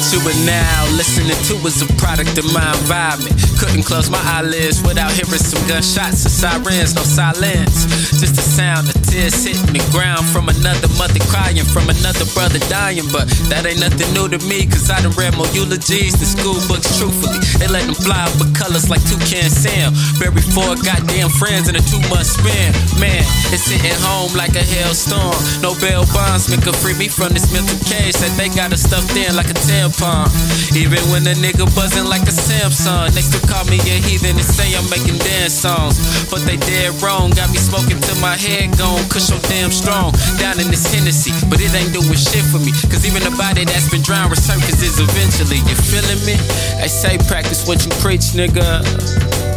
it now. Listening to is a product of my environment. Couldn't close my eyelids without hearing some gunshots or sirens, no silence. Just the sound of tears hitting the ground from another mother crying, from another brother dying. But that ain't nothing new to me, cause I done read more eulogies than school books, truthfully. They let them fly with colors like Toucan Sam. Buried four goddamn friends in a two month span. Man, it's hitting home like a hailstorm. No bail bondsman could free me from this mental cage that they got us stuffed in like a tampon. Even when a nigga buzzing like a Samsung, they still call me a heathen and say I'm making dance songs. But they dead wrong, got me smoking till my head gone. Cause so damn strong down in this Hennessy, but it ain't doing shit for me. Cause even the body that's been drowned resurfaces eventually. You feeling me? They say practice what you preach, nigga.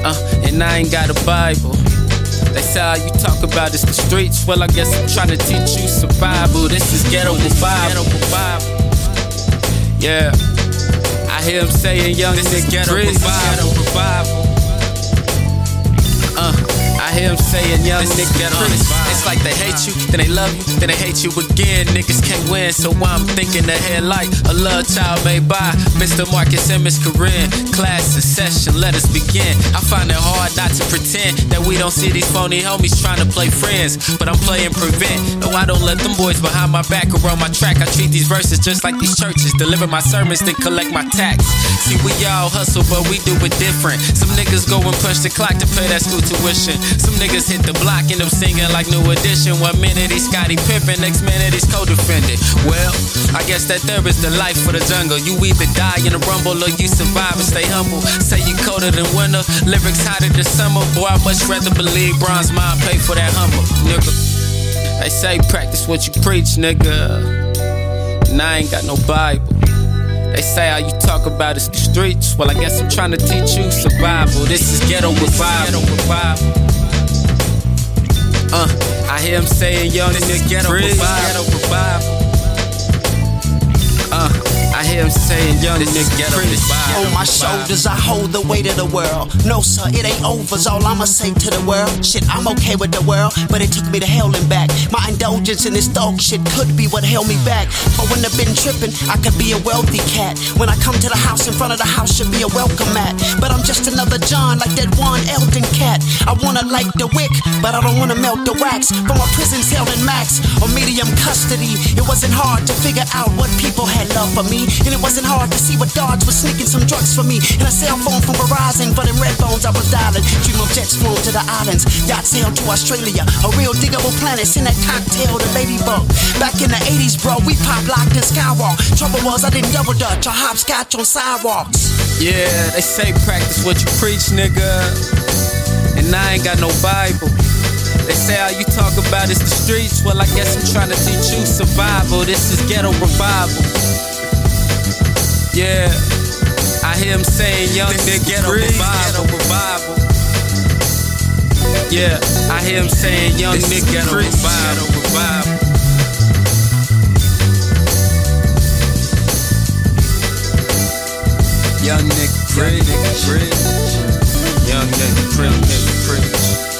Uh, and I ain't got a Bible. They say all you talk about is the streets. Well, I guess I'm trying to teach you survival. This is ghetto revival. Yeah. I hear him saying, young this nigga, ghetto revival. Hear him saying, young this nigga, revival. It's like they hate you, then they love you, then they hate you again. Niggas can't win, so I'm thinking ahead like a love child made by Mr. Marcus and Miss Corinne. Class session, let us begin. I find it hard not to pretend that we don't see these phony homies trying to play friends, but I'm playing prevent. No, I don't let them boys behind my back or around my track. I treat these verses just like these churches. Deliver my sermons, then collect my tax. See, we all hustle, but we do it different. Some niggas go and punch the clock to pay that school tuition. Some niggas hit the block, end up singing like New Edition. One minute he's Scottie Pippen, next minute he's co-defendant. Well, I guess that there is the life for the jungle. You either die in a rumble or you survive and stay humble. Say you colder than winter, lyrics hotter than summer. Boy, I much rather believe bronze mind pay for that humble, nigga. They say practice what you preach, nigga. And I ain't got no Bible. They say all you talk about is the streets. Well, I guess I'm trying to teach you survival. This is ghetto revival. Uh, Him saying, young nigga, ghetto revival. Uh, young nigga, ghetto revival. On my shoulders, I hold the weight of the world. No, sir, it ain't over. over's all I'ma say to the world. Shit, I'm okay with the world, but it took me to hell and back. My indulgence in this dog shit could be what held me back. But when I've been tripping, I could be a wealthy cat. When I come to the house, in front of the house should be a welcome mat. But I'm just another John, like that one Elton cat. I wanna light the wick, but I don't wanna melt the wax. From a prison cell in max or medium custody, it wasn't hard to figure out what people had love for me. And it wasn't hard to see what Dodge was sneaking some drugs for me. And a cell phone from Verizon, but in red phones I was dialing. Dream of jets flown to the islands, yacht sail to Australia. A real diggable planet, send that cocktail to Ladybug. Back in the 80s, bro, we pop locked in Skywalk. Trouble was I didn't double dutch or hopscotch on sidewalks. Yeah, they say practice what you preach, nigga. And I ain't got no Bible. They say all you talk about is the streets. Well, I guess I'm trying to teach you survival. This is ghetto revival. Yeah, I hear him saying, young nigga, ghetto revival. revival. Yeah, I hear him saying, young nigga, ghetto revival. revival. Young nigga, preach, young nigga, preach, young nigga, preach.